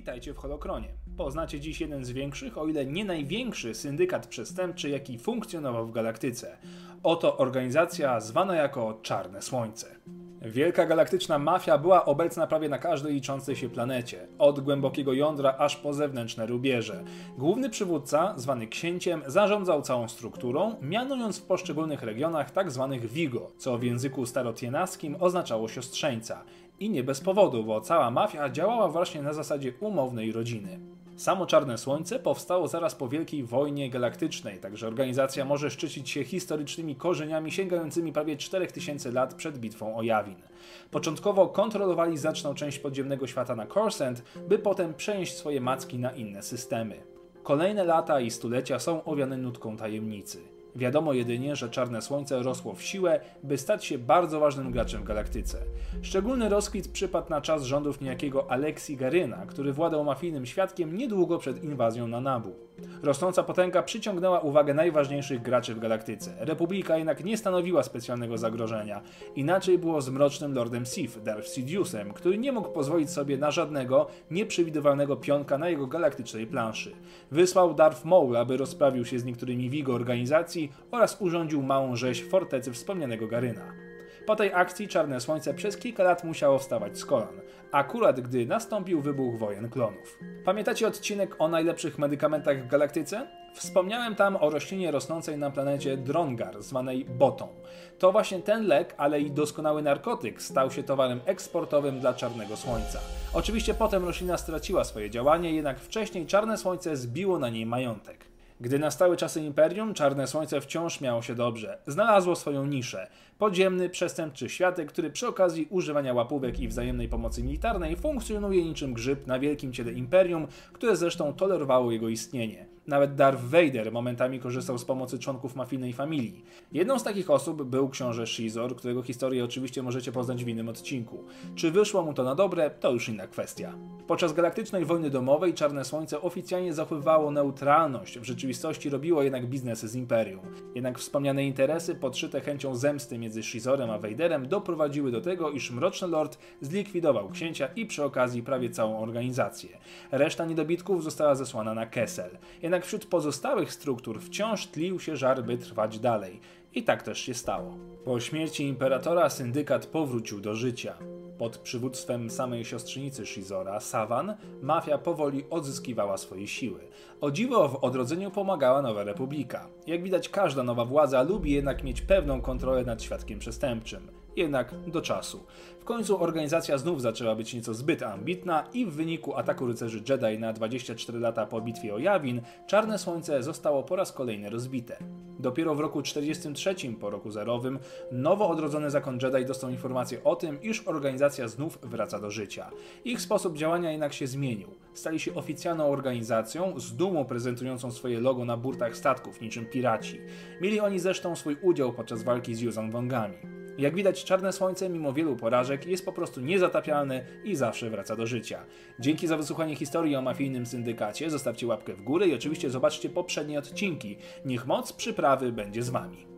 Witajcie w Holokronie. Poznacie dziś jeden z większych, o ile nie największy syndykat przestępczy, jaki funkcjonował w galaktyce. Oto organizacja zwana jako Czarne Słońce. Wielka galaktyczna mafia była obecna prawie na każdej liczącej się planecie, od głębokiego jądra aż po zewnętrzne rubieże. Główny przywódca, zwany księciem, zarządzał całą strukturą, mianując w poszczególnych regionach tak zwanych Vigo, co w języku starotienaskim oznaczało siostrzeńca. I nie bez powodu, bo cała mafia działała właśnie na zasadzie umownej rodziny. Samo Czarne Słońce powstało zaraz po Wielkiej Wojnie Galaktycznej, także organizacja może szczycić się historycznymi korzeniami sięgającymi prawie 4000 lat przed bitwą o Jawin. Początkowo kontrolowali znaczną część podziemnego świata na Corsent, by potem przenieść swoje macki na inne systemy. Kolejne lata i stulecia są owiane nutką tajemnicy. Wiadomo jedynie, że Czarne Słońce rosło w siłę, by stać się bardzo ważnym graczem w galaktyce. Szczególny rozkwit przypadł na czas rządów niejakiego Aleksji Garyna, który władał mafijnym świadkiem niedługo przed inwazją na Nabu. Rosnąca potęga przyciągnęła uwagę najważniejszych graczy w galaktyce. Republika jednak nie stanowiła specjalnego zagrożenia. Inaczej było z mrocznym Lordem Sith, Darth Sidiousem, który nie mógł pozwolić sobie na żadnego nieprzewidywalnego pionka na jego galaktycznej planszy. Wysłał Darth Maul, aby rozprawił się z niektórymi Vigo organizacji oraz urządził małą rzeź fortecy wspomnianego Garyna. Po tej akcji Czarne Słońce przez kilka lat musiało wstawać z kolan, akurat gdy nastąpił wybuch wojen klonów. Pamiętacie odcinek o najlepszych medykamentach w galaktyce? Wspomniałem tam o roślinie rosnącej na planecie Drongar, zwanej botą. To właśnie ten lek, ale i doskonały narkotyk stał się towarem eksportowym dla Czarnego Słońca. Oczywiście potem roślina straciła swoje działanie, jednak wcześniej Czarne Słońce zbiło na niej majątek. Gdy nastały czasy Imperium, Czarne Słońce wciąż miało się dobrze. Znalazło swoją niszę. Podziemny, przestępczy światek, który przy okazji używania łapówek i wzajemnej pomocy militarnej funkcjonuje niczym grzyb na wielkim ciele Imperium, które zresztą tolerowało jego istnienie. Nawet Darth Vader momentami korzystał z pomocy członków mafijnej familii. Jedną z takich osób był książę Shizor, którego historię oczywiście możecie poznać w innym odcinku. Czy wyszło mu to na dobre, to już inna kwestia. Podczas galaktycznej wojny domowej Czarne Słońce oficjalnie zachowywało neutralność, w rzeczywistości robiło jednak biznes z Imperium. Jednak wspomniane interesy, podszyte chęcią zemsty między Shizorem a Vaderem, doprowadziły do tego, iż Mroczny Lord zlikwidował księcia i przy okazji prawie całą organizację. Reszta niedobitków została zesłana na Kessel. Jednak jednak wśród pozostałych struktur wciąż tlił się żar, by trwać dalej. I tak też się stało. Po śmierci imperatora syndykat powrócił do życia. Pod przywództwem samej siostrzenicy Shizora, Savan, mafia powoli odzyskiwała swoje siły. O dziwo w odrodzeniu pomagała Nowa Republika. Jak widać każda nowa władza lubi jednak mieć pewną kontrolę nad świadkiem przestępczym jednak do czasu. W końcu organizacja znów zaczęła być nieco zbyt ambitna i w wyniku ataku rycerzy Jedi na 24 lata po bitwie o Jawin, Czarne Słońce zostało po raz kolejny rozbite. Dopiero w roku 43 po roku zerowym nowo odrodzony zakon Jedi dostał informację o tym, iż organizacja znów wraca do życia. Ich sposób działania jednak się zmienił. Stali się oficjalną organizacją, z dumą prezentującą swoje logo na burtach statków, niczym piraci. Mieli oni zresztą swój udział podczas walki z Yuzan Wongami. Jak widać, Czarne Słońce, mimo wielu porażek, jest po prostu niezatapialne i zawsze wraca do życia. Dzięki za wysłuchanie historii o mafijnym syndykacie, zostawcie łapkę w górę i oczywiście zobaczcie poprzednie odcinki. Niech moc przyprawy będzie z Wami.